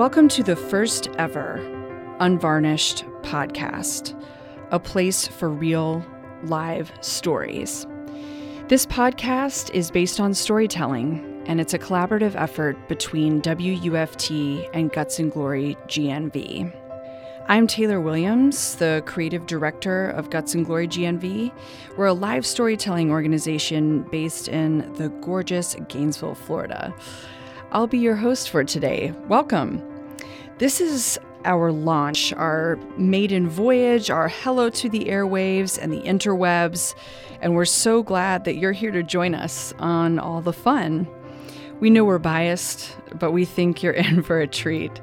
Welcome to the first ever Unvarnished podcast, a place for real live stories. This podcast is based on storytelling, and it's a collaborative effort between WUFT and Guts and Glory GNV. I'm Taylor Williams, the creative director of Guts and Glory GNV. We're a live storytelling organization based in the gorgeous Gainesville, Florida. I'll be your host for today. Welcome. This is our launch, our maiden voyage, our hello to the airwaves and the interwebs, and we're so glad that you're here to join us on all the fun. We know we're biased, but we think you're in for a treat.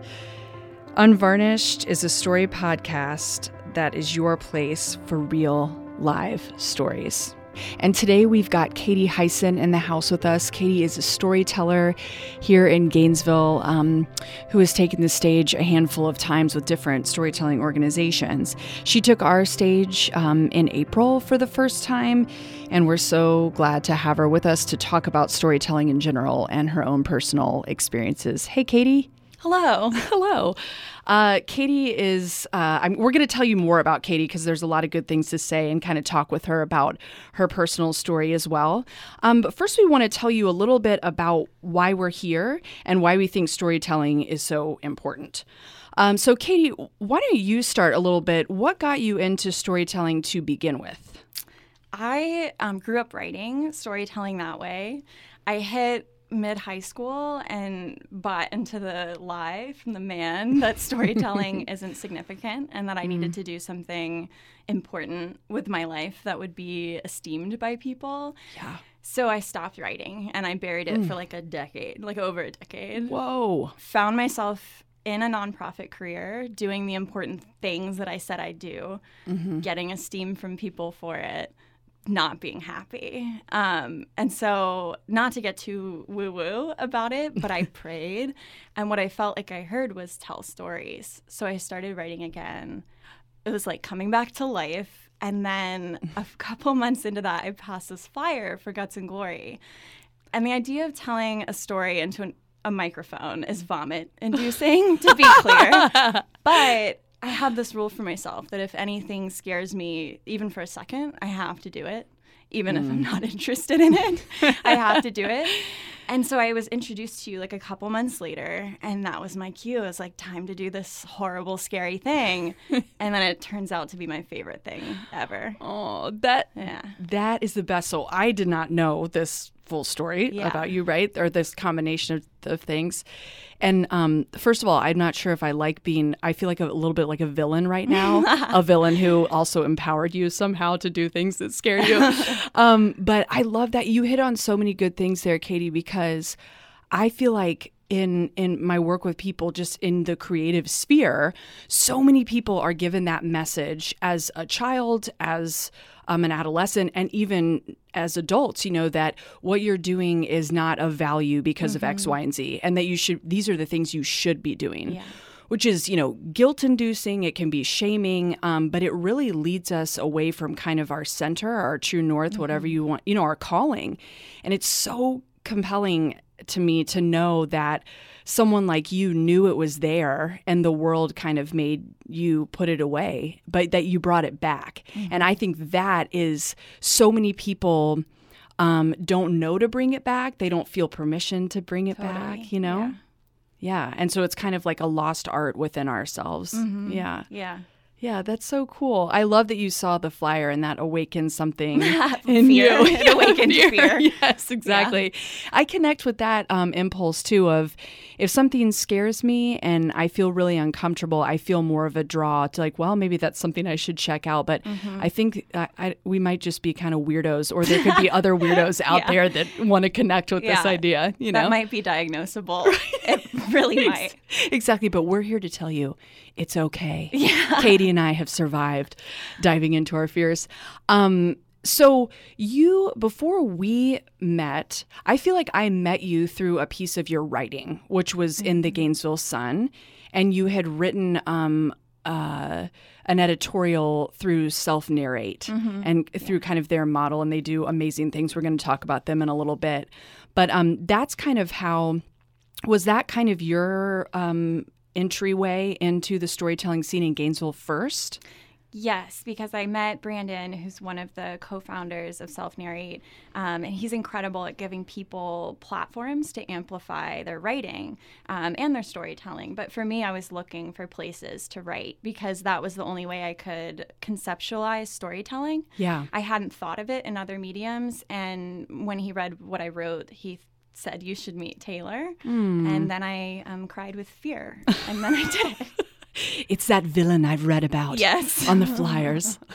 Unvarnished is a story podcast that is your place for real live stories. And today we've got Katie Hyson in the house with us. Katie is a storyteller here in Gainesville um, who has taken the stage a handful of times with different storytelling organizations. She took our stage um, in April for the first time, and we're so glad to have her with us to talk about storytelling in general and her own personal experiences. Hey, Katie. Hello. Hello. Uh, Katie is, uh, we're going to tell you more about Katie because there's a lot of good things to say and kind of talk with her about her personal story as well. Um, but first, we want to tell you a little bit about why we're here and why we think storytelling is so important. Um, so, Katie, why don't you start a little bit? What got you into storytelling to begin with? I um, grew up writing, storytelling that way. I hit mid high school and bought into the lie from the man that storytelling isn't significant and that I mm-hmm. needed to do something important with my life that would be esteemed by people. Yeah. So I stopped writing and I buried it mm. for like a decade, like over a decade. Whoa. Found myself in a nonprofit career doing the important things that I said I'd do, mm-hmm. getting esteem from people for it not being happy. Um, and so, not to get too woo woo about it, but I prayed. And what I felt like I heard was tell stories. So, I started writing again. It was like coming back to life. And then a couple months into that, I passed this flyer for Guts and Glory. And the idea of telling a story into an, a microphone is vomit inducing, to be clear. But I have this rule for myself that if anything scares me, even for a second, I have to do it. Even if I'm mm. not interested in it, I have to do it. And so I was introduced to you like a couple months later, and that was my cue. It was like, time to do this horrible, scary thing. and then it turns out to be my favorite thing ever. Oh, that Yeah. that is the best. So I did not know this full story Yeah. about you, right? Or this combination of, of things. And um, first of all, I'm not sure if I like being. I feel like a little bit like a villain right now, a villain who also empowered you somehow to do things that scare you. um, but I love that you hit on so many good things there, Katie, because I feel like in in my work with people just in the creative sphere so many people are given that message as a child as um, an adolescent and even as adults you know that what you're doing is not of value because of x y and z and that you should these are the things you should be doing Yeah. which is you know guilt inducing it can be shaming um, but it really leads us away from kind of our center our true north whatever you want you know our calling and it's so compelling to me to know that someone like you knew it was there and the world kind of made you put it away but that you brought it back and i think that is so many people um, don't know to bring it back they don't feel permission to bring it back you know yeah. And so it's kind of like a lost art within ourselves. Yeah. Yeah. Yeah. That's so cool. I love that you saw the flyer and that awakened something in Fear. you. It awakened fear. Yes, exactly. I connect with that um, impulse too of if something scares me and I feel really uncomfortable, I feel more of a draw to like, well, maybe that's something I should check out. But Mm-hmm. I think I, I, we might just be kind of weirdos, or there could be other weirdos out Yeah. there that want to connect with this idea. You know, That might be diagnosable. It really might. Exactly, but we're here to tell you it's okay. Yeah. Katie and I have survived diving into our fears. Um, so you before we met, I feel like I met you through a piece of your writing, which was in the Gainesville Sun, and you had written um, uh, an editorial through self narrate and through kind of their model, and they do amazing things. We're going to talk about them in a little bit, but um, that's kind of how was that kind of your um, entryway into the storytelling scene in Gainesville first? Yes, because I met Brandon, who's one of the co founders of Self Narrate, um, and he's incredible at giving people platforms to amplify their writing um, and their storytelling. But for me, I was looking for places to write because that was the only way I could conceptualize storytelling. Yeah. I hadn't thought of it in other mediums. And when he read what I wrote, he said, You should meet Taylor. Hmm. And then I um, cried with fear. And then I did. It's that villain I've read about Yes. on the flyers.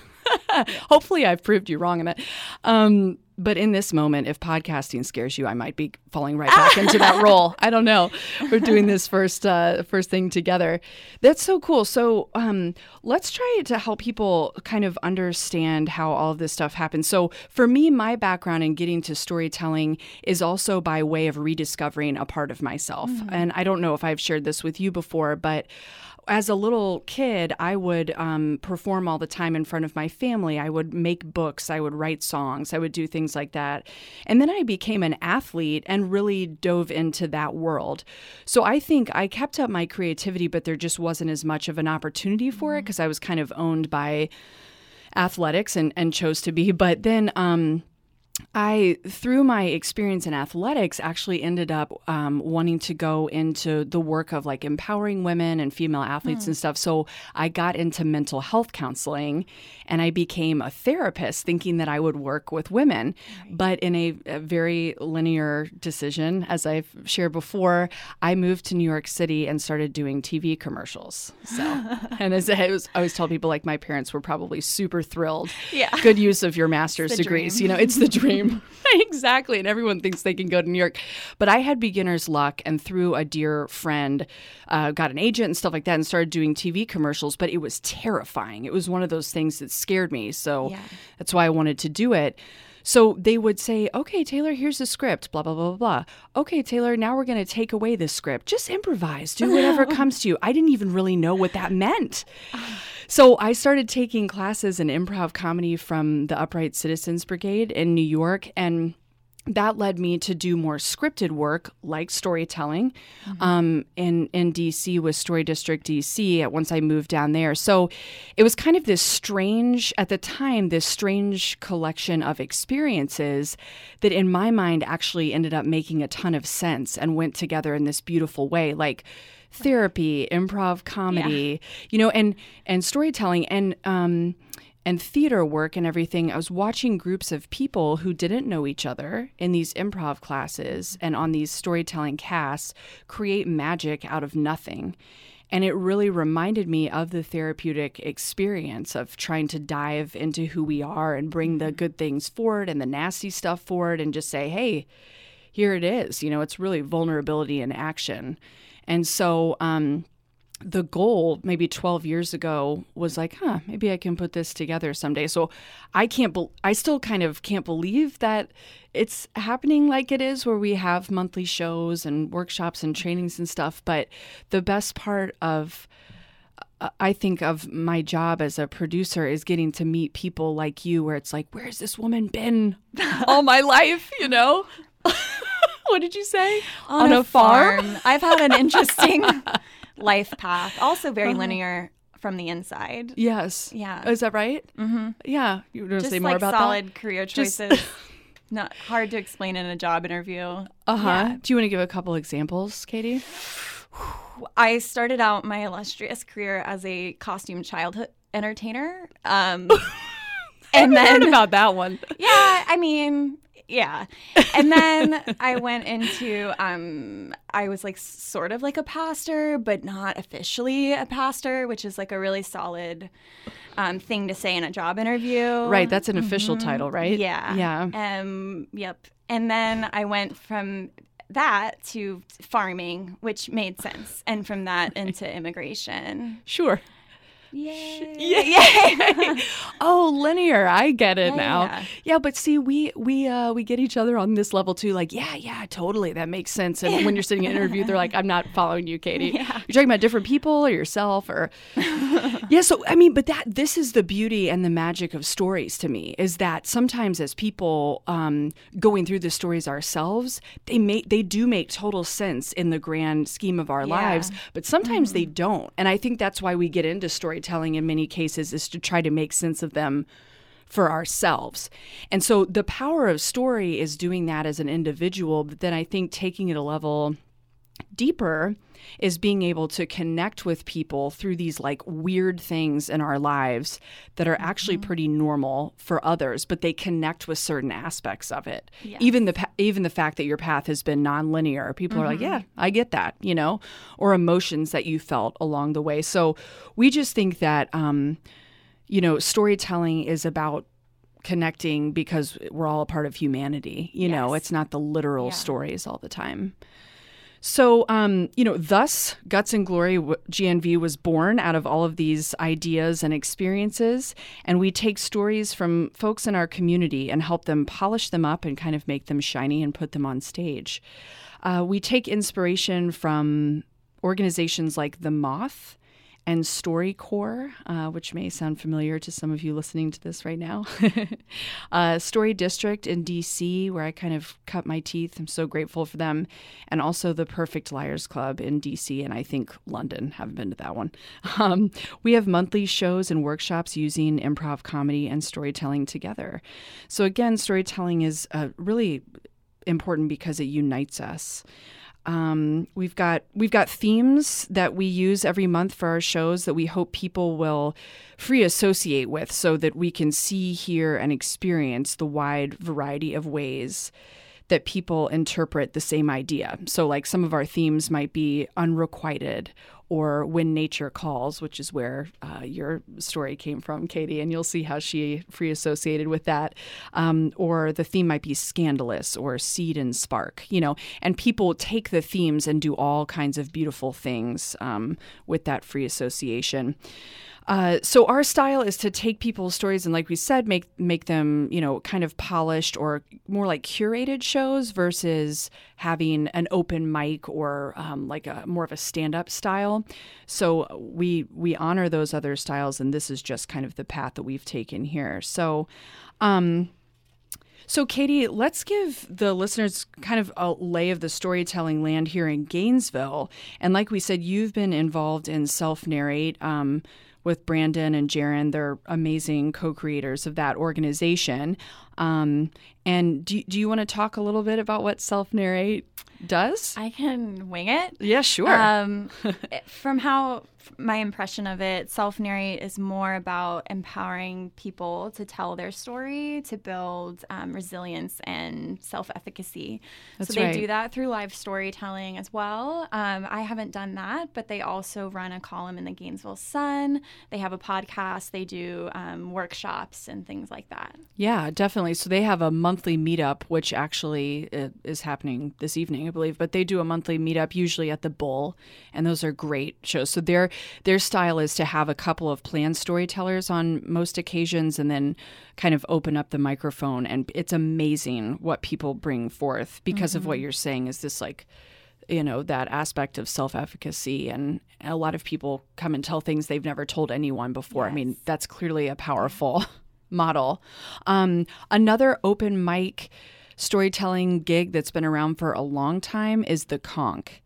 Hopefully, I've proved you wrong in that. Um, but in this moment, if podcasting scares you, I might be falling right back into that role. I don't know. We're doing this first uh, first thing together. That's so cool. So um, let's try to help people kind of understand how all of this stuff happens. So for me, my background in getting to storytelling is also by way of rediscovering a part of myself. And I don't know if I've shared this with you before, but as a little kid, I would um, perform all the time in front of my family. I would make books. I would write songs. I would do things like that. And then I became an athlete and really dove into that world. So I think I kept up my creativity, but there just wasn't as much of an opportunity for it because I was kind of owned by athletics and, and chose to be. But then, um, I, through my experience in athletics, actually ended up um, wanting to go into the work of like empowering women and female athletes and stuff. So I got into mental health counseling and I became a therapist thinking that I would work with women. But in a, a very linear decision, as I've shared before, I moved to New York City and started doing TV commercials. So, and as I, was, I always tell people, like, my parents were probably super thrilled. Yeah. Good use of your master's degrees. dream. You know, it's the dream. exactly. And everyone thinks they can go to New York. But I had beginner's luck and through a dear friend, uh, got an agent and stuff like that and started doing TV commercials. But it was terrifying. It was one of those things that scared me. So Yeah. that's why I wanted to do it. So they would say, okay, Taylor, here's the script, blah, blah, blah, blah, blah. Okay, Taylor, now we're going to take away this script. Just improvise, do whatever comes to you. I didn't even really know what that meant. So I started taking classes in improv comedy from the Upright Citizens Brigade in New York. And that led me to do more scripted work like storytelling um, in, in DC with Story District DC at once I moved down there. So it was kind of this strange, at the time, this strange collection of experiences that in my mind actually ended up making a ton of sense and went together in this beautiful way. Like, therapy improv comedy you know and and storytelling and um and theater work and everything, I was watching groups of people who didn't know each other in these improv classes and on these storytelling casts create magic out of nothing. And it really reminded me of the therapeutic experience of trying to dive into who we are and bring the good things forward and the nasty stuff forward and just say, hey, here it is. You know, it's really vulnerability in action. And so, um, the goal maybe 12 years ago was like huh maybe i can put this together someday. So i can't be- i still kind of can't believe that it's happening like it is where we have monthly shows and workshops and trainings and stuff. But the best part of uh, I think of my job as a producer is getting to meet people like you where it's like where's this woman been all my life you know? What did you say? On, a, farm. I've had an interesting life path, also very linear from the inside. yes Yeah. is that right mm-hmm. yeah you want to say more like about solid that career Just- choices. Not hard to explain in a job interview. Uh-huh. Yeah. Do you want to give a couple examples, Katie? I started out my illustrious career as a costume childhood entertainer. Um, and then about that one. yeah, I mean, yeah. And then I went into um I was like sort of like a pastor, but not officially a pastor, which is like a really solid um thing to say in a job interview. Right, that's an official title, right? Yeah. Yeah. Um yep. And then I went from that to farming, which made sense, and from that into immigration. Sure. Yay. Yay. oh, linear. I get it Yeah, now. yeah. Yeah, but see, we we uh we get each other on this level too. Like, yeah, yeah, totally. That makes sense. And when you're sitting in an interview, they're like, I'm not following you, Katie. Yeah. You're talking about different people or yourself or Yeah, so I mean, but that this is the beauty and the magic of stories to me is that sometimes as people um going through the stories ourselves, they make they do make total sense in the grand scheme of our Yeah. lives, but sometimes they don't. And I think that's why we get into storytelling in many cases is to try to make sense of them for ourselves. And so the power of story is doing that as an individual, but then I think taking it a level deeper is being able to connect with people through these like weird things in our lives that are actually pretty normal for others but they connect with certain aspects of it. Yes. even the even the fact that your path has been nonlinear people are like yeah i get that you know or emotions that you felt along the way. So we just think that um you know storytelling is about connecting because we're all a part of humanity you know? It's not the literal Yeah. stories all the time so, um, you know, thus Guts and Glory GNV was born out of all of these ideas and experiences. And we take stories from folks in our community and help them polish them up and kind of make them shiny and put them on stage. Uh, we take inspiration from organizations like The Moth and StoryCorps, uh, which may sound familiar to some of you listening to this right now. uh, Story District in DC, where I kind of cut my teeth. I'm so grateful for them. And also the Perfect Liars Club in DC, and I think London. Haven't been to that one. Um, we have monthly shows and workshops using improv comedy and storytelling together. So, again, storytelling is uh, really important because it unites us. Um, we've got we've got themes that we use every month for our shows that we hope people will free associate with, so that we can see, hear, and experience the wide variety of ways that people interpret the same idea. So, like some of our themes might be unrequited or when nature calls, which is where uh, your story came from, Katie, and you'll see how she free associated with that. Um, or the theme might be scandalous or seed and spark, you know, and people take the themes and do all kinds of beautiful things um, with that free association. Uh, so our style is to take people's stories and, like we said, make make them you know kind of polished or more like curated shows versus having an open mic or um, like a more of a stand up style. So we we honor those other styles, and this is just kind of the path that we've taken here. So. Um, so, Katie, let's give the listeners kind of a lay of the storytelling land here in Gainesville. And like we said, you've been involved in self narrate um, with Brandon and Jaron. They're amazing co creators of that organization. Um, and do, do you want to talk a little bit about what self narrate does? I can wing it. yeah, sure. Um, from how my impression of it, self narrate is more about empowering people to tell their story, to build um, resilience and self efficacy. So they right. do that through live storytelling as well. Um, I haven't done that, but they also run a column in the Gainesville Sun. They have a podcast. They do um, workshops and things like that. Yeah, definitely. So they have a monthly meetup, which actually uh, is happening this evening, I believe. But they do a monthly meetup, usually at the Bull, and those are great shows. So their their style is to have a couple of planned storytellers on most occasions, and then kind of open up the microphone. And it's amazing what people bring forth because of what you're saying. Is this like you know that aspect of self-efficacy and a lot of people come and tell things they've never told anyone before i mean that's clearly a powerful model um, another open mic storytelling gig that's been around for a long time is the conch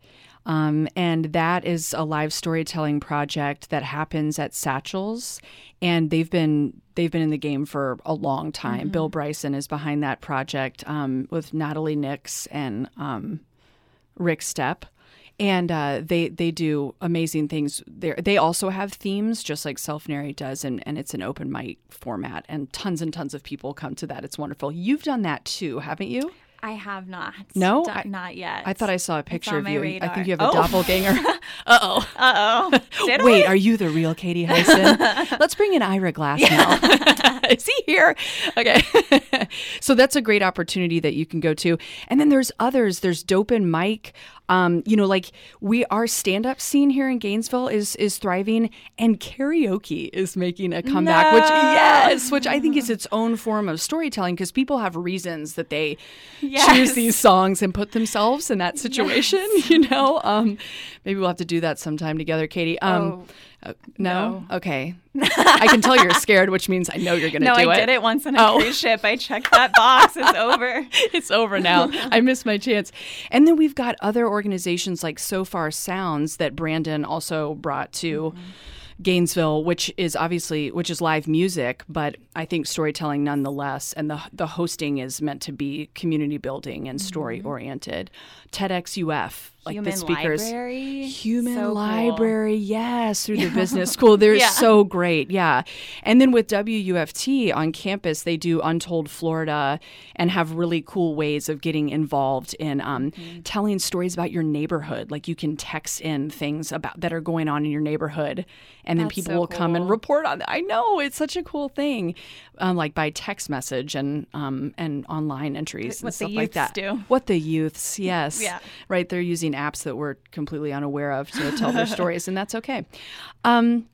um, and that is a live storytelling project that happens at Satchels, and they've been they've been in the game for a long time. Bill Bryson is behind that project um, with Natalie Nix and um, Rick Stepp. And uh, they they do amazing things. They they also have themes, just like Self Narrate does, and, and it's an open mic format. And tons and tons of people come to that. It's wonderful. You've done that too, haven't you? I have not. No? D- I- not yet. I thought I saw a picture of you. I think you have a Oh. doppelganger. uh oh. Uh oh. Wait, are you the real Katie Hyson? Let's bring in Ira Glass now. Is he here? Okay. so that's a great opportunity that you can go to. And then there's others. There's Dope and Mike. Um, you know, like we our stand-up scene here in Gainesville is is thriving and karaoke is making a comeback, which yes, which I think is its own form of storytelling because people have reasons that they choose these songs and put themselves in that situation, you know? Um maybe we'll have to do that sometime together, Katie. Um Oh, uh, no? Okay. I can tell you're scared, which means I know you're going to no, do I it. No, I did it once on a Oh. cruise ship. I checked that box. It's over. It's over now. I missed my chance. And then we've got other organizations like Sofar Sounds that Brandon also brought to Gainesville, which is obviously which is live music, but I think storytelling nonetheless. And the the hosting is meant to be community building and story oriented. TEDx UF, like Human the speakers. library. Human So cool. library, yes, through the business school. They're Yeah. so great, yeah. And then with WUFT on campus, they do Untold Florida and have really cool ways of getting involved in um, Mm-hmm. telling stories about your neighborhood. Like you can text in things about that are going on in your neighborhood, and then That's people so will come and report on. I know it's such a cool thing, um, like by text message and um, and online entries and What the stuff like that. do. What the youths, yes, Yeah. right. They're using apps that we're completely unaware of to tell their stories, and that's okay. Um,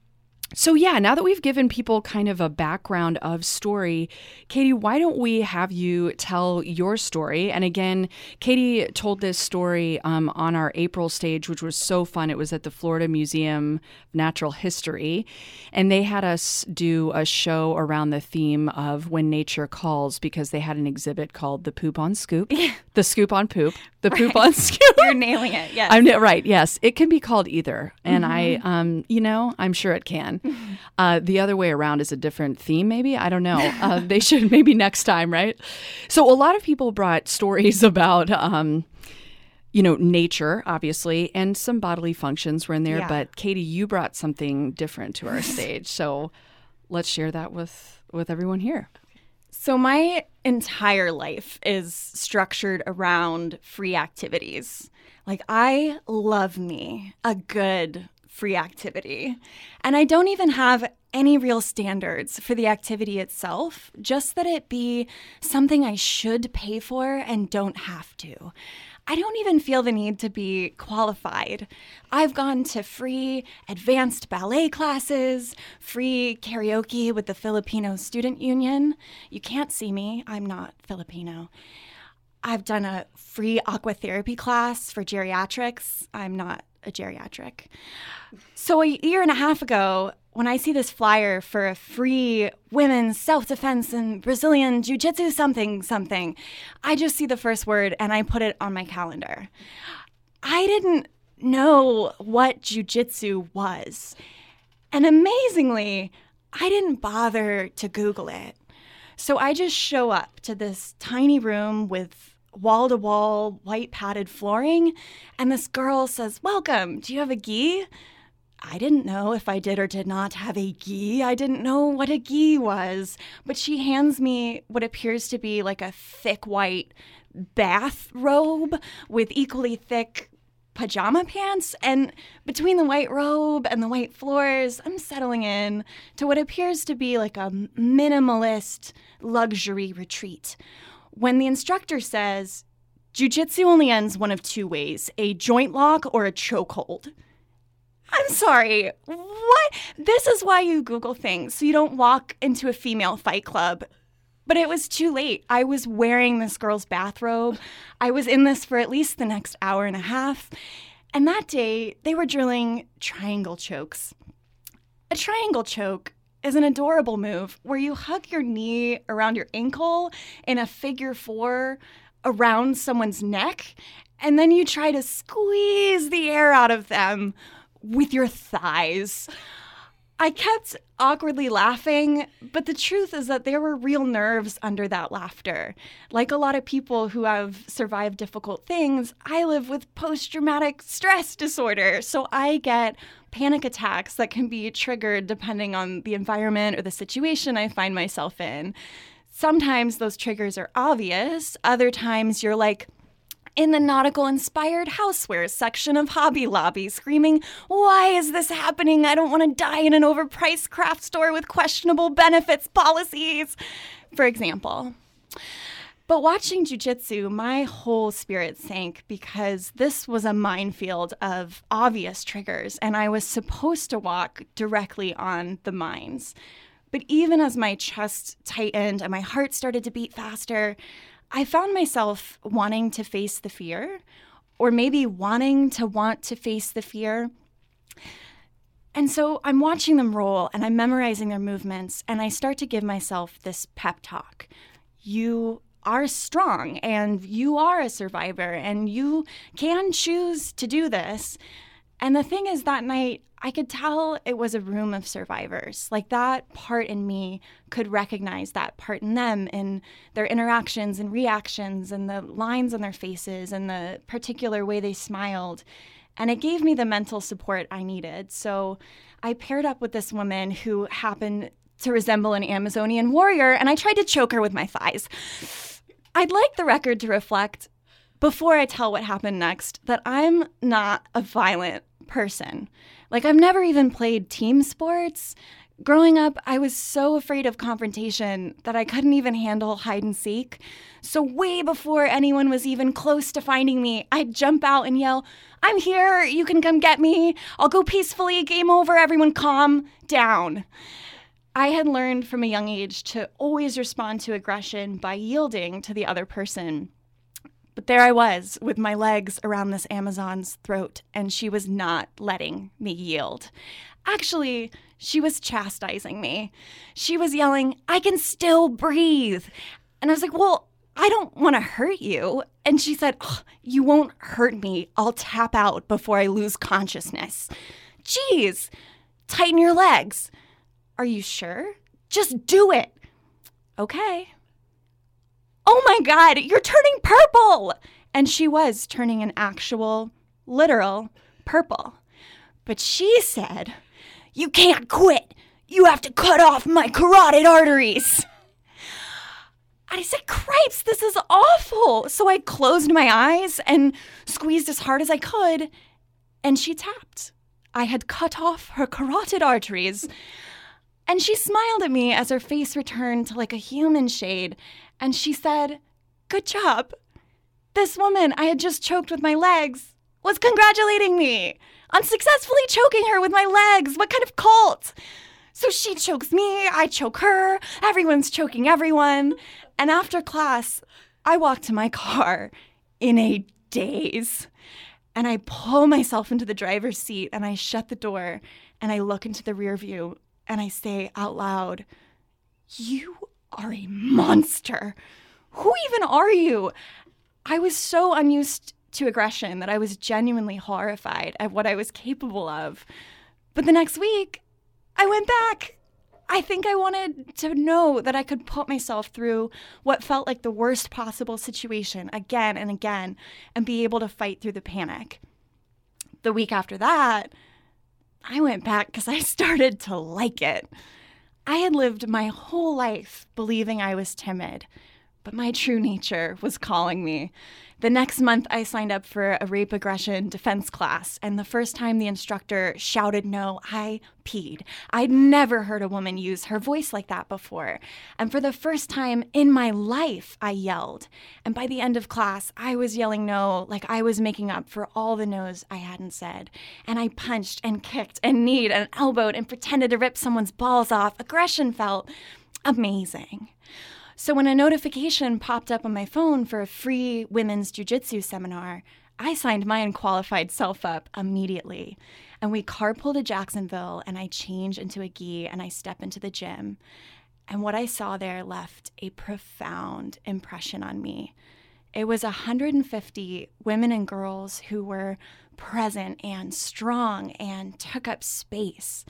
so yeah, now that we've given people kind of a background of story, Katie, why don't we have you tell your story? And again, Katie told this story um, on our April stage, which was so fun. It was at the Florida Museum of Natural History, and they had us do a show around the theme of when nature calls because they had an exhibit called "The Poop on Scoop," the Scoop on Poop, the Poop on Scoop. You're nailing it. Yes. I'm right. Yes, it can be called either, and I, Mm-hmm. um, you know, I'm sure it can. Uh, the other way around is a different theme, maybe. I don't know. Uh, they should maybe next time, right? So a lot of people brought stories about. Um, you know, nature, obviously, and some bodily functions were in there. Yeah. But Katie, you brought something different to our stage. So let's share that with with everyone here. So, my entire life is structured around free activities. Like, I love me a good free activity. And I don't even have any real standards for the activity itself, just that it be something I should pay for and don't have to. I don't even feel the need to be qualified. I've gone to free advanced ballet classes, free karaoke with the Filipino Student Union. You can't see me, I'm not Filipino. I've done a free aqua therapy class for geriatrics. I'm not a geriatric. So, a year and a half ago, when I see this flyer for a free women's self defense and Brazilian jiu jitsu something something, I just see the first word and I put it on my calendar. I didn't know what jiu jitsu was. And amazingly, I didn't bother to Google it. So I just show up to this tiny room with wall to wall white padded flooring, and this girl says, Welcome, do you have a gi? I didn't know if I did or did not have a gi. I didn't know what a gi was. But she hands me what appears to be like a thick white bath robe with equally thick pajama pants. And between the white robe and the white floors, I'm settling in to what appears to be like a minimalist luxury retreat. When the instructor says, Jiu-jitsu only ends one of two ways, a joint lock or a chokehold. I'm sorry. What? This is why you Google things so you don't walk into a female fight club. But it was too late. I was wearing this girl's bathrobe. I was in this for at least the next hour and a half. And that day, they were drilling triangle chokes. A triangle choke is an adorable move where you hug your knee around your ankle in a figure four around someone's neck, and then you try to squeeze the air out of them with your thighs. I kept awkwardly laughing, but the truth is that there were real nerves under that laughter. Like a lot of people who have survived difficult things, I live with post traumatic stress disorder. So I get panic attacks that can be triggered depending on the environment or the situation I find myself in. sometimes those triggers are obvious, other times you're like, in the nautical inspired housewares section of Hobby Lobby, screaming, Why is this happening? I don't want to die in an overpriced craft store with questionable benefits policies, for example. But watching jujitsu, my whole spirit sank because this was a minefield of obvious triggers, and I was supposed to walk directly on the mines. But even as my chest tightened and my heart started to beat faster, I found myself wanting to face the fear, or maybe wanting to want to face the fear. And so I'm watching them roll and I'm memorizing their movements, and I start to give myself this pep talk. You are strong and you are a survivor and you can choose to do this. And the thing is, that night, I could tell it was a room of survivors. Like that part in me could recognize that part in them in their interactions and reactions and the lines on their faces and the particular way they smiled. And it gave me the mental support I needed. So I paired up with this woman who happened to resemble an Amazonian warrior, and I tried to choke her with my thighs. I'd like the record to reflect, before I tell what happened next, that I'm not a violent person. Like, I've never even played team sports. Growing up, I was so afraid of confrontation that I couldn't even handle hide and seek. So, way before anyone was even close to finding me, I'd jump out and yell, I'm here, you can come get me. I'll go peacefully, game over, everyone calm down. I had learned from a young age to always respond to aggression by yielding to the other person. But there I was with my legs around this Amazon's throat, and she was not letting me yield. Actually, she was chastising me. She was yelling, I can still breathe. And I was like, Well, I don't want to hurt you. And she said, oh, You won't hurt me. I'll tap out before I lose consciousness. Geez, tighten your legs. Are you sure? Just do it. Okay. Oh my God, you're turning purple. And she was turning an actual, literal purple. But she said, You can't quit. You have to cut off my carotid arteries. I said, Cripes, this is awful. So I closed my eyes and squeezed as hard as I could, and she tapped. I had cut off her carotid arteries. And she smiled at me as her face returned to like a human shade and she said, Good job. This woman I had just choked with my legs was congratulating me on successfully choking her with my legs. What kind of cult? So she chokes me, I choke her, everyone's choking everyone. And after class, I walk to my car in a daze. And I pull myself into the driver's seat and I shut the door and I look into the rear view and I say out loud, You are a monster. Who even are you? I was so unused to aggression that I was genuinely horrified at what I was capable of. But the next week, I went back. I think I wanted to know that I could put myself through what felt like the worst possible situation again and again and be able to fight through the panic. The week after that, I went back because I started to like it. I had lived my whole life believing I was timid, but my true nature was calling me. The next month, I signed up for a rape aggression defense class, and the first time the instructor shouted no, I peed. I'd never heard a woman use her voice like that before. And for the first time in my life, I yelled. And by the end of class, I was yelling no like I was making up for all the no's I hadn't said. And I punched and kicked and kneed and elbowed and pretended to rip someone's balls off. Aggression felt amazing. So when a notification popped up on my phone for a free women's jujitsu seminar, I signed my unqualified self up immediately. And we carpool to Jacksonville, and I change into a gi and I step into the gym. And what I saw there left a profound impression on me. It was 150 women and girls who were present and strong and took up space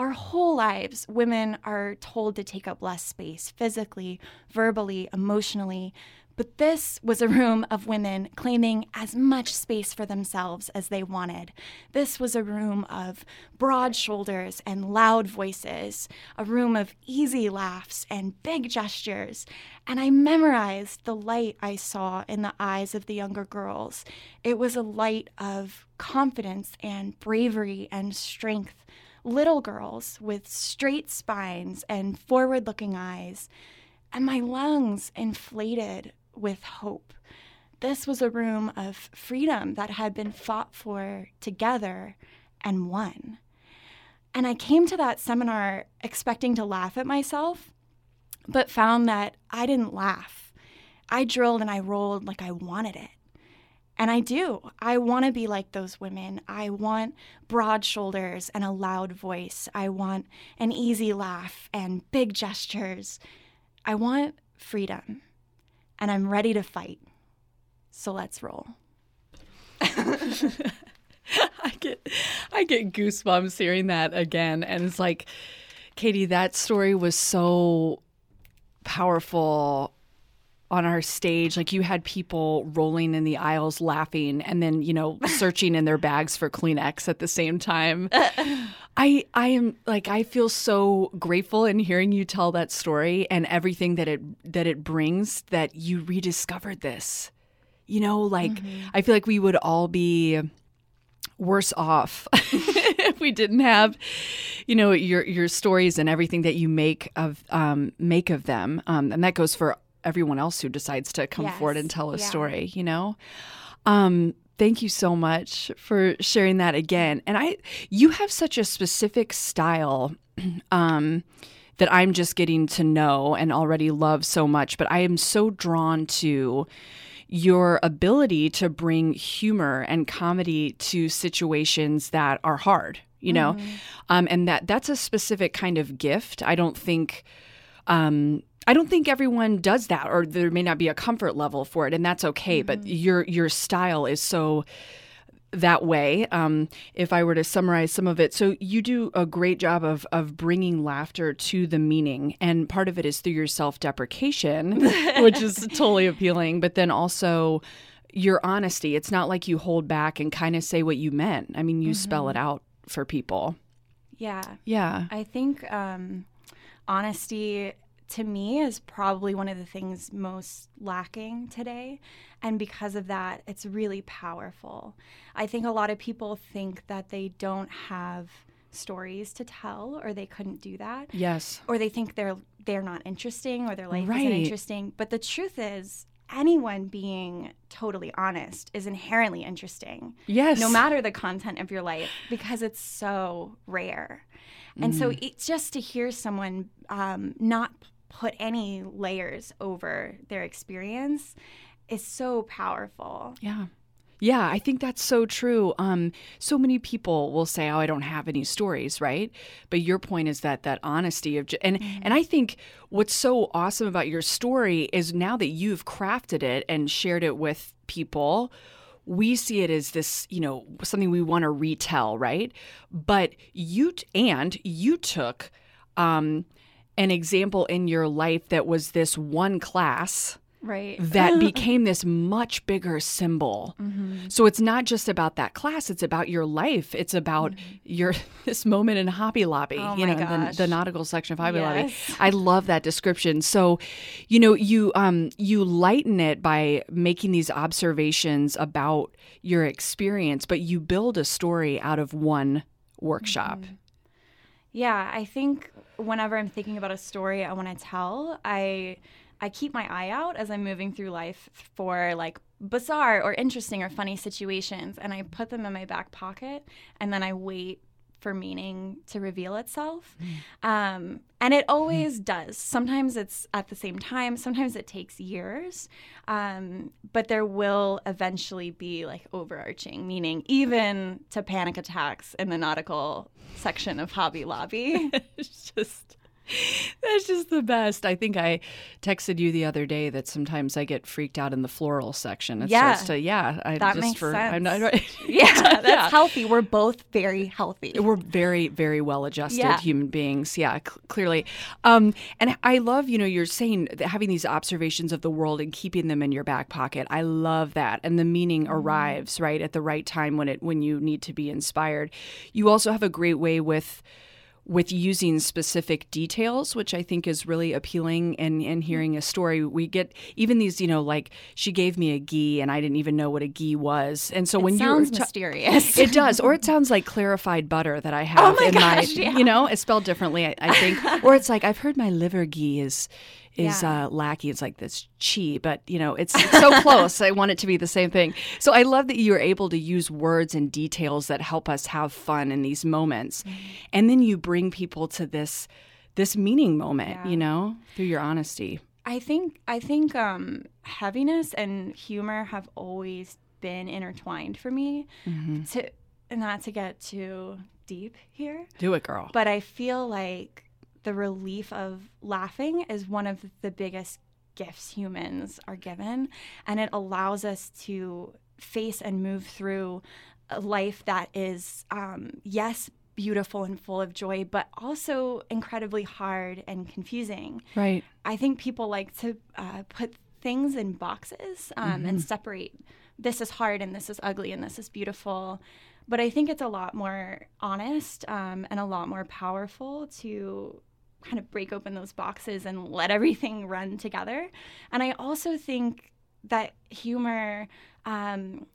our whole lives, women are told to take up less space physically, verbally, emotionally. But this was a room of women claiming as much space for themselves as they wanted. This was a room of broad shoulders and loud voices, a room of easy laughs and big gestures. And I memorized the light I saw in the eyes of the younger girls. It was a light of confidence and bravery and strength. Little girls with straight spines and forward looking eyes. And my lungs inflated with hope. This was a room of freedom that had been fought for together and won. And I came to that seminar expecting to laugh at myself, but found that I didn't laugh. I drilled and I rolled like I wanted it. And I do. I want to be like those women. I want broad shoulders and a loud voice. I want an easy laugh and big gestures. I want freedom and I'm ready to fight. So let's roll. I get I get goosebumps hearing that again and it's like Katie that story was so powerful on our stage like you had people rolling in the aisles laughing and then you know searching in their bags for kleenex at the same time. I i am like i feel so grateful in hearing you tell that story and everything that it that it brings that you rediscovered this. You know like mm-hmm. i feel like we would all be worse off if we didn't have you know your your stories and everything that you make of um, make of them. Um, and that goes for everyone else who decides to come yes. forward and tell a yeah. story, you know? Um, thank you so much for sharing that again. And I, you have such a specific style. Um, that I'm just getting to know and already love so much, but I am so drawn to your ability to bring humor and comedy to situations that are hard, you know? Mm-hmm. Um, and that that's a specific kind of gift. I don't think um, I don't think everyone does that, or there may not be a comfort level for it, and that's okay. Mm-hmm. But your your style is so that way. Um, if I were to summarize some of it, so you do a great job of of bringing laughter to the meaning, and part of it is through your self deprecation, which is totally appealing. But then also your honesty. It's not like you hold back and kind of say what you meant. I mean, you mm-hmm. spell it out for people. Yeah. Yeah. I think um, honesty to me is probably one of the things most lacking today. And because of that, it's really powerful. I think a lot of people think that they don't have stories to tell or they couldn't do that. Yes. Or they think they're they're not interesting or their life right. isn't interesting. But the truth is anyone being totally honest is inherently interesting. Yes. No matter the content of your life because it's so rare. And mm. so it's just to hear someone um, not put any layers over their experience is so powerful. Yeah. Yeah, I think that's so true. Um, so many people will say, "Oh, I don't have any stories," right? But your point is that that honesty of, and mm-hmm. and I think what's so awesome about your story is now that you've crafted it and shared it with people, we see it as this, you know, something we want to retell, right? But you t- and you took. Um, an example in your life that was this one class right that became this much bigger symbol mm-hmm. so it's not just about that class it's about your life it's about mm-hmm. your this moment in hobby lobby oh you know the, the, nautical section of hobby yes. lobby i love that description so you know you um you lighten it by making these observations about your experience but you build a story out of one workshop mm-hmm. Yeah, I think whenever I'm thinking about a story I want to tell, I I keep my eye out as I'm moving through life for like bizarre or interesting or funny situations and I put them in my back pocket and then I wait for meaning to reveal itself. Mm. Um, and it always does. Sometimes it's at the same time, sometimes it takes years. Um, but there will eventually be like overarching meaning, even to panic attacks in the nautical section of Hobby Lobby. it's just That's just the best. I think I texted you the other day that sometimes I get freaked out in the floral section. It's Yeah. a, yeah. I That just makes for, sense. I'm not, Yeah, that's Yeah. healthy. We're both very healthy. We're very, very well adjusted Yeah. human beings. Yeah, cl- clearly. Um, and I love, you know, you're saying that having these observations of the world and keeping them in your back pocket. I love that. And the meaning Mm-hmm. arrives right at the right time when it when you need to be inspired. You also have a great way with with using specific details, which I think is really appealing. And in mm-hmm. hearing a story, we get even these, you know, like she gave me a ghee and I didn't even know what a ghee was. And so when it you sounds were ta- mysterious. it does, or it sounds like clarified butter that I oh have oh my in gosh, my, yeah. you know, it's spelled differently, I, I think. or it's like I've heard my liver ghee is is Yeah. uh, lackey. It's like this chi, but you know, it's, it's so close. I want it to be the same thing. So I love that you are able to use words and details that help us have fun in these moments, Mm-hmm. and then you bring people to this this meaning moment, Yeah. you know, through your honesty. I think I think um, heaviness and humor have always been intertwined for me. Mm-hmm. To not to get too deep here, Do it, girl. but I feel like the relief of laughing is one of the biggest gifts humans are given, and it allows us to face and move through a life that is, um, yes, beautiful and full of joy, but also incredibly hard and confusing. right. I think people like to uh, put things in boxes um, and separate this is hard and this is ugly and this is beautiful. But I think it's a lot more honest um, and a lot more powerful to kind of break open those boxes and let everything run together. And I also think that humor um,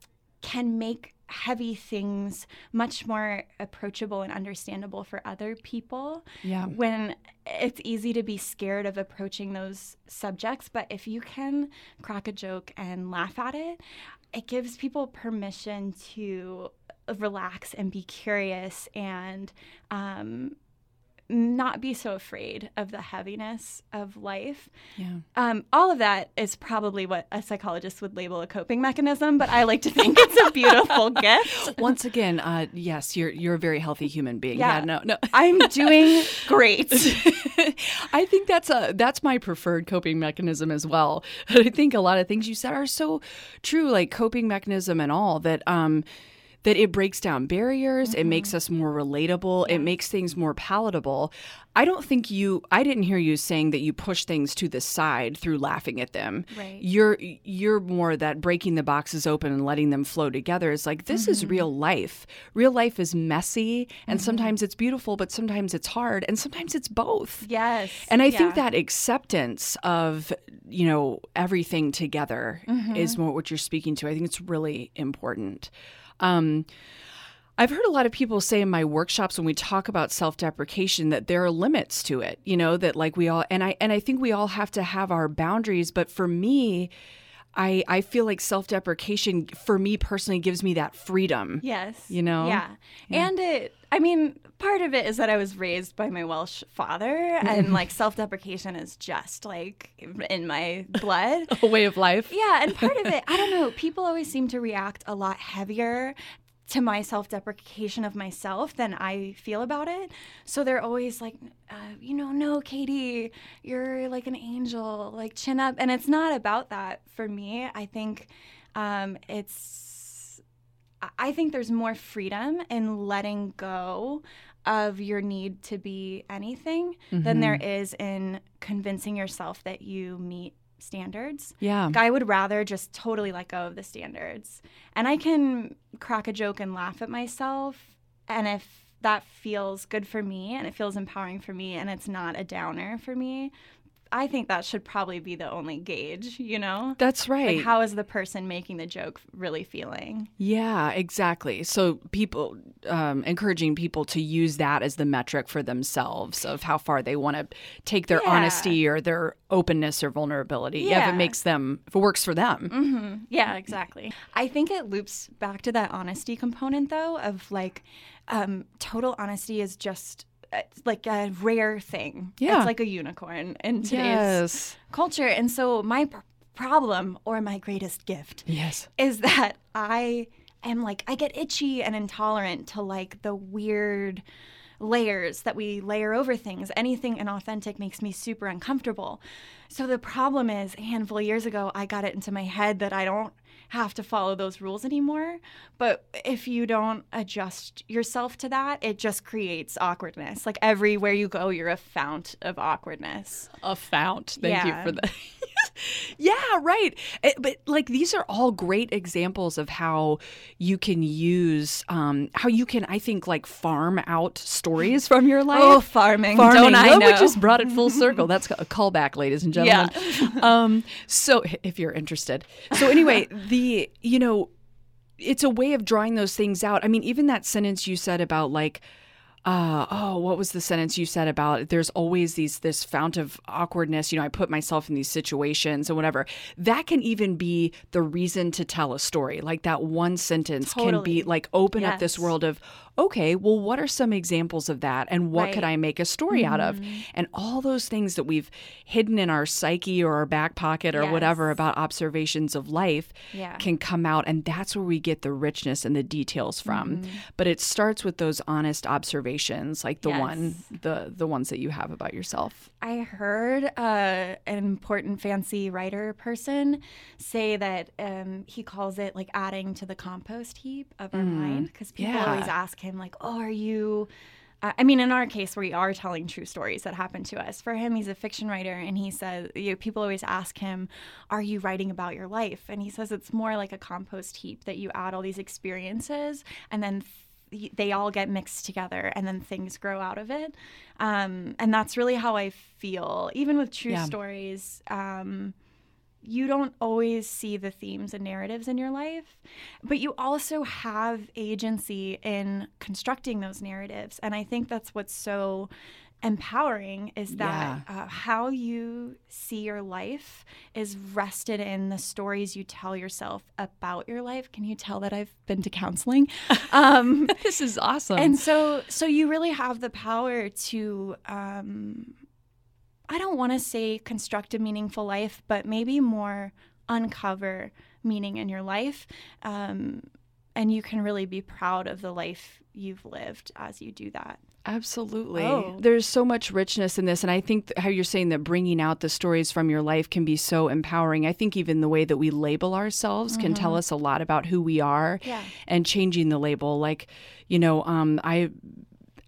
can make heavy things much more approachable and understandable for other people Yeah. when it's easy to be scared of approaching those subjects, but if you can crack a joke and laugh at it, it gives people permission to relax and be curious and um, not be so afraid of the heaviness of life. Yeah. Um, all of that is probably what a psychologist would label a coping mechanism, but I like to think it's a beautiful gift. Once again, uh, yes, you're you're a very healthy human being. Yeah. yeah no, no. I'm doing great. I think that's a that's my preferred coping mechanism as well. I think a lot of things you said are so true, like coping mechanism and all that. Um, that it breaks down barriers, it makes mm-hmm. us more relatable, it makes things more palatable. I don't think you I didn't hear you saying that you push things to the side through laughing at them. Right. You're you're more that breaking the boxes open and letting them flow together is like this is mm-hmm. real life. Real life is messy and mm-hmm. sometimes it's beautiful, but sometimes it's hard and sometimes it's both. yes. And I think that acceptance of, you know, everything together is more what you're speaking to. I think it's really important. Um, I've heard a lot of people say in my workshops when we talk about self-deprecation that there are limits to it, you know, that like we all and I and I think we all have to have our boundaries, but for me, I I feel like self-deprecation for me personally gives me that freedom. Yes. You know? Yeah. And it, I mean, part of it is that I was raised by my Welsh father, and like self deprecation is just like in my blood. A way of life. yeah. And part of it, I don't know, people always seem to react a lot heavier to my self deprecation of myself than I feel about it. So they're always like, uh, you know, no, Katie, you're like an angel, like chin up. And it's not about that for me. I think um, it's, I- think there's more freedom in letting go of your need to be anything than there mm-hmm. is in convincing yourself that you meet standards. Yeah. I would rather just totally let go of the standards. And I can crack a joke and laugh at myself. And if that feels good for me and it feels empowering for me and it's not a downer for me, I think that should probably be the only gauge, you know? That's right. Like, how is the person making the joke really feeling? Yeah, exactly. So people um, encouraging people to use that as the metric for themselves of how far they want to take their Yeah. honesty or their openness or vulnerability. Yeah. if it makes them, if it works for them. Mm-hmm. Yeah, exactly. I think it loops back to that honesty component, though, of like um, total honesty is just like a rare thing. Yeah. It's like a unicorn in today's Yes. culture. And so my pr- problem or my greatest gift Yes. is that I am like, I get itchy and intolerant to like the weird layers that we layer over things. Anything inauthentic makes me super uncomfortable. So the problem is, a handful of years ago, I got it into my head that I don't have to follow those rules anymore. But if you don't adjust yourself to that, it just creates awkwardness. Like everywhere you go, you're a fount of awkwardness. A fount. Thank Yeah. you for that. yeah, right. Eh, But like these are all great examples of how you can use, um, how you can, I think, like farm out stories from your life. Oh, farming. farming. Don't I Oh, know? We just brought it full circle. That's a callback, ladies and gentlemen. um, so if you're interested. So anyway, the you know, it's a way of drawing those things out. I mean, even that sentence you said about like. Uh, oh, what was the sentence you said about there's always these this fount of awkwardness, you know, I put myself in these situations and whatever. That can even be the reason to tell a story. Like that one sentence can be like open up this world of okay, well, what are some examples of that? And what could I make a story out of? Mm-hmm. And all those things that we've hidden in our psyche or our back pocket or whatever about observations of life Yeah. can come out. And that's where we get the richness and the details from. Mm-hmm. But it starts with those honest observations, like the one, the the ones that you have about yourself. I heard uh, an important fancy writer person say that um, he calls it like adding to the compost heap of our mind because people Yeah. always ask him like, "Oh, are you?" I mean, in our case, we are telling true stories that happened to us. For him, he's a fiction writer, and he says you know, people always ask him, "Are you writing about your life?" And he says it's more like a compost heap that you add all these experiences, and then th- they all get mixed together and then things grow out of it um, and that's really how i feel even with true Yeah. stories um, you don't always see the themes and narratives in your life but you also have agency in constructing those narratives. And i think that's what's so empowering is that uh, how you see your life is rested in the stories you tell yourself about your life. Can you tell that i've been to counseling? Um, This is awesome. and so so you really have the power to um i don't want to say construct a meaningful life but maybe more uncover meaning in your life um and you can really be proud of the life you've lived as you do that Absolutely. Oh. There's so much richness in this. And I think how you're saying that bringing out the stories from your life can be so empowering. I think even the way that we label ourselves can tell us a lot about who we are Yeah. and changing the label. Like, you know, um, I.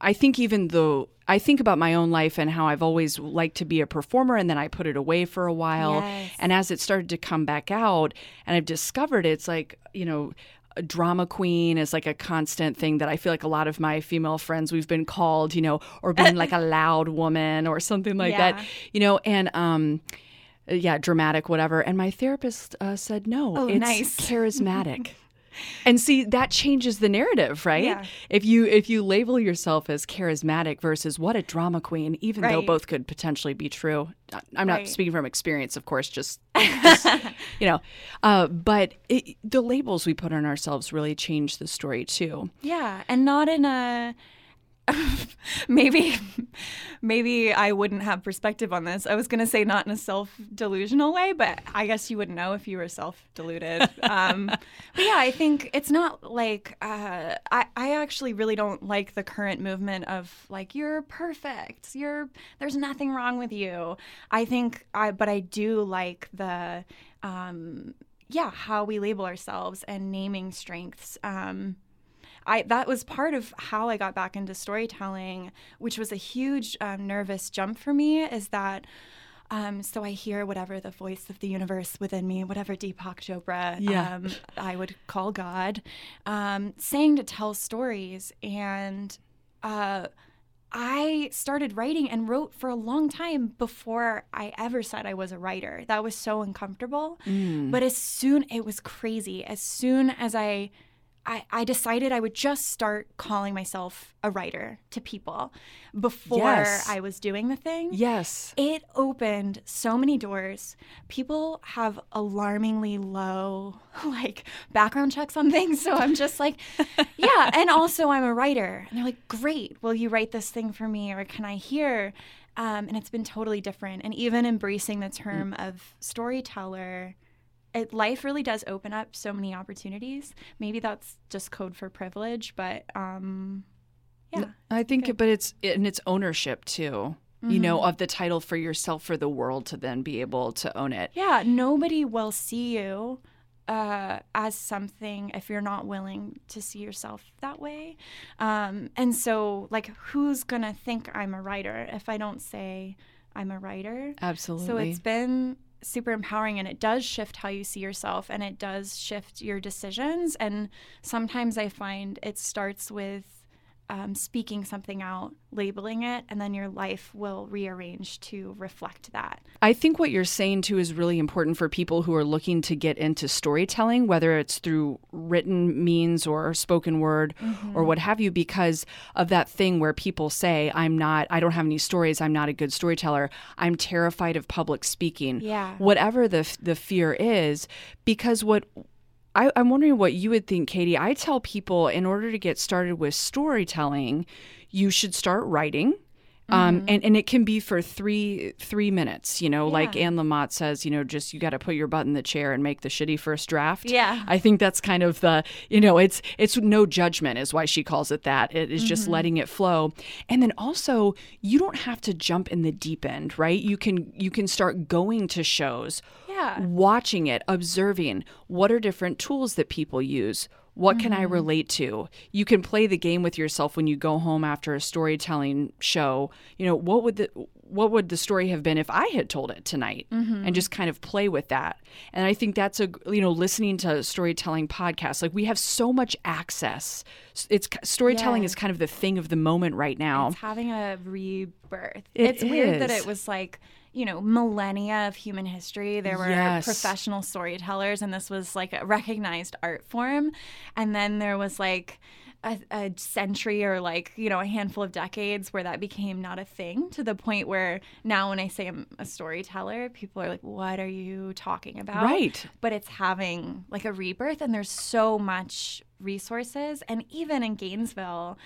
I think even though I think about my own life and how I've always liked to be a performer and then I put it away for a while. Yes. And as it started to come back out and I've discovered it, it's like, you know, a drama queen is like a constant thing that I feel like a lot of my female friends we've been called, you know, or being like a loud woman or something like Yeah. that, you know, and um yeah, dramatic, whatever. And my therapist uh, said, no, Oh, it's nice. charismatic. And see, that changes the narrative, right? Yeah. If you if you label yourself as charismatic versus what a drama queen, even though both could potentially be true. I'm not Right. speaking from experience, of course, just, just, you know. Uh, but it, the labels we put on ourselves really change the story too. Yeah, and not in a maybe maybe I wouldn't have perspective on this. I was going to say not in a self-delusional way, but I guess you wouldn't know if you were self-deluded. Um, but yeah, I think it's not like uh, I I actually really don't like the current movement of like you're perfect. You're there's nothing wrong with you. I think I but I do like the um yeah, how we label ourselves and naming strengths. Um I that was part of how I got back into storytelling, which was a huge um, nervous jump for me. Is that um, so I hear whatever the voice of the universe within me, whatever Deepak Chopra Yeah. um, I would call God, um, saying to tell stories, and uh, I started writing and wrote for a long time before I ever said I was a writer. That was so uncomfortable. But as soon, it was crazy. As soon as I, I, I decided I would just start calling myself a writer to people before Yes. I was doing the thing. Yes. It opened so many doors. People have alarmingly low like background checks on things, so I'm just like, yeah, and also I'm a writer. And they're like, "Great. Will you write this thing for me or can I hear?" Um, and it's been totally different. And even embracing the term of storyteller, it, life really does open up so many opportunities. Maybe that's just code for privilege, but um, Yeah. I think, but it's and it's ownership too. Mm-hmm. You know, of the title for yourself for the world to then be able to own it. Yeah, nobody will see you uh, as something if you're not willing to see yourself that way. Um, and so, like, who's gonna think I'm a writer if I don't say I'm a writer? Absolutely. So it's been super empowering and it does shift how you see yourself and it does shift your decisions. And sometimes I find it starts with um, speaking something out, labeling it, and then your life will rearrange to reflect that. I think what you're saying too is really important for people who are looking to get into storytelling, whether it's through written means or spoken word mm-hmm. or what have you, because of that thing where people say, I'm not, I don't have any stories, I'm not a good storyteller, I'm terrified of public speaking. Yeah. Whatever the, the fear is, because what I, I'm wondering what you would think, Katie. I tell people in order to get started with storytelling, you should start writing. Um, mm-hmm. and, and it can be for three three minutes, you know, yeah. like Anne Lamott says, you know, just you got to put your butt in the chair and make the shitty first draft. Yeah, I think that's kind of the, you know, it's it's no judgment is why she calls it that. It is just mm-hmm. letting it flow, and then also you don't have to jump in the deep end, right? You can you can start going to shows yeah. watching it, observing what are different tools that people use. What can mm-hmm. I relate to? You can play the game with yourself when you go home after a storytelling show. You know, what would the what would the story have been if I had told it tonight? Mm-hmm. And just kind of play with that. And I think that's a you know, listening to storytelling podcasts. Like we have so much access. It's storytelling yes. is kind of the thing of the moment right now. It's having a rebirth. It it's is. weird that it was like you know, millennia of human history. There were yes. professional storytellers, and this was like a recognized art form. And then there was like a, a, century or like, you know, a handful of decades where that became not a thing to the point where now when I say I'm a storyteller, people are like, what are you talking about? Right. But it's having like a rebirth, and there's so much resources. And even in Gainesville,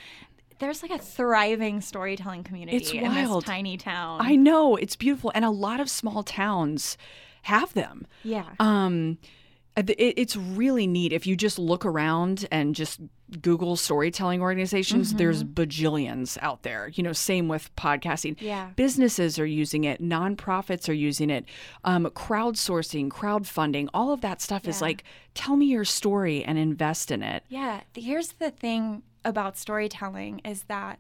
there's like a thriving storytelling community it's wild. in this tiny town. I know it's beautiful, and a lot of small towns have them. Yeah. Um, it's really neat if you just look around and just Google storytelling organizations. Mm-hmm. There's bajillions out there. You know, same with podcasting. Yeah. Businesses are using it. Nonprofits are using it. Um, crowdsourcing, crowdfunding, all of that stuff yeah. is like, tell me your story and invest in it. Yeah. Here's the thing about storytelling is that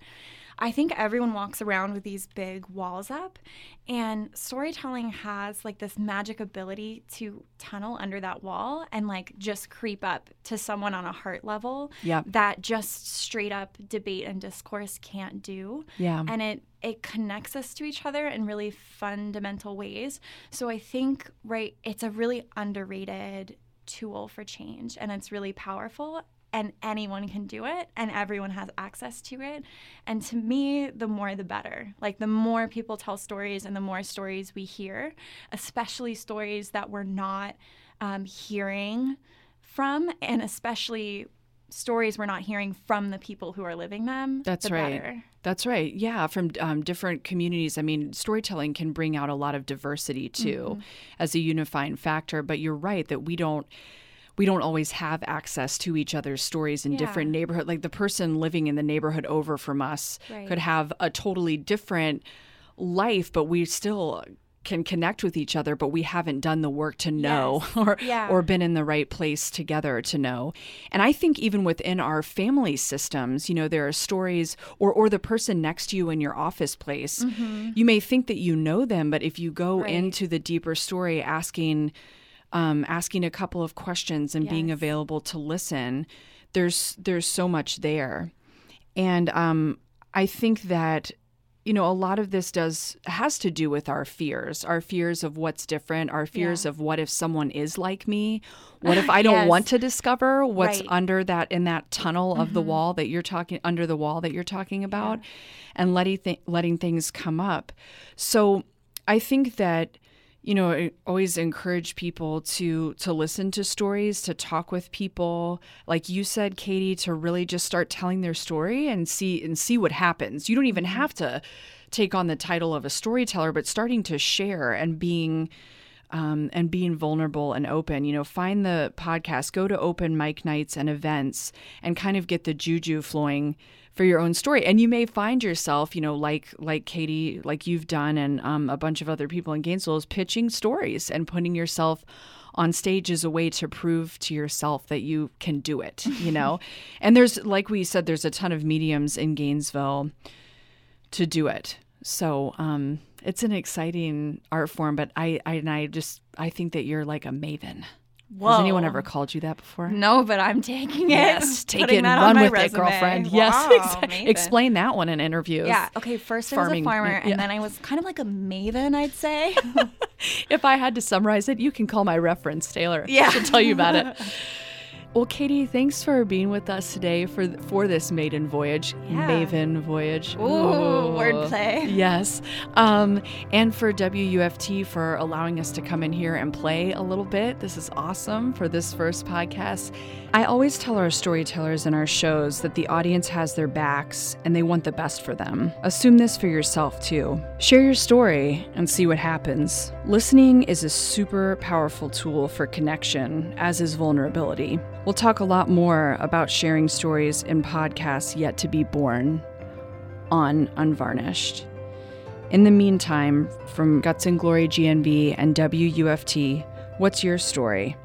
I think everyone walks around with these big walls up, and storytelling has like this magic ability to tunnel under that wall and like just creep up to someone on a heart level yep. that just straight up debate and discourse can't do. Yeah. And it it connects us to each other in really fundamental ways. So I think right it's a really underrated tool for change and it's really powerful and anyone can do it and everyone has access to it. And to me, the more the better. Like the more people tell stories and the more stories we hear, especially stories that we're not um, hearing from, and especially stories we're not hearing from the people who are living them. That's the right. Better. That's right. Yeah, from um, different communities. I mean, storytelling can bring out a lot of diversity too mm-hmm. as a unifying factor. But you're right that we don't we don't always have access to each other's stories in yeah. different neighborhood like the person living in the neighborhood over from us right. could have a totally different life but we still can connect with each other but we haven't done the work to know yes. or yeah. or been in the right place together to know and i think even within our family systems you know there are stories or or the person next to you in your office place mm-hmm. you may think that you know them but if you go right. into the deeper story asking um, asking a couple of questions and yes. being available to listen. There's there's so much there, and um, I think that you know a lot of this does has to do with our fears our fears of what's different our fears yeah. of what if someone is like me what if i don't yes. want to discover what's right. under that in that tunnel of mm-hmm. the wall that you're talking under the wall that you're talking about yeah. and letting th- letting things come up so i think that you know, I always encourage people to to listen to stories, to talk with people, like you said, Katie, to really just start telling their story and see and see what happens. You don't even mm-hmm. have to take on the title of a storyteller, but starting to share and being um, and being vulnerable and open. You know, find the podcast, go to open mic nights and events, and kind of get the juju flowing for your own story. And you may find yourself, you know, like like Katie, like you've done, and um, a bunch of other people in Gainesville, is pitching stories and putting yourself on stage as a way to prove to yourself that you can do it, you know? and there's, like we said, there's a ton of mediums in Gainesville to do it. So um, it's an exciting art form, but I, I, and I just, I think that you're like a maven. Whoa. Has anyone ever called you that before? No, but I'm taking it. Yes, take it and run with it, girlfriend. Wow, yes, ex- maven. explain that one in interviews. Yeah. Okay. First, I was a farmer, yeah. and then I was kind of like a maven, I'd say. If I had to summarize it, you can call my reference, Taylor. Yeah. She'll tell you about it. Well, Katie, thanks for being with us today for for this maiden voyage, Yeah. Maven voyage. Ooh, wordplay. Yes, um, and for WUFT for allowing us to come in here and play a little bit. This is awesome for this first podcast. I always tell our storytellers in our shows that the audience has their backs and they want the best for them. Assume this for yourself too. Share your story and see what happens. Listening is a super powerful tool for connection, as is vulnerability. We'll talk a lot more about sharing stories in podcasts yet to be born on Unvarnished. In the meantime, from Guts and Glory GNV and WUFT, what's your story?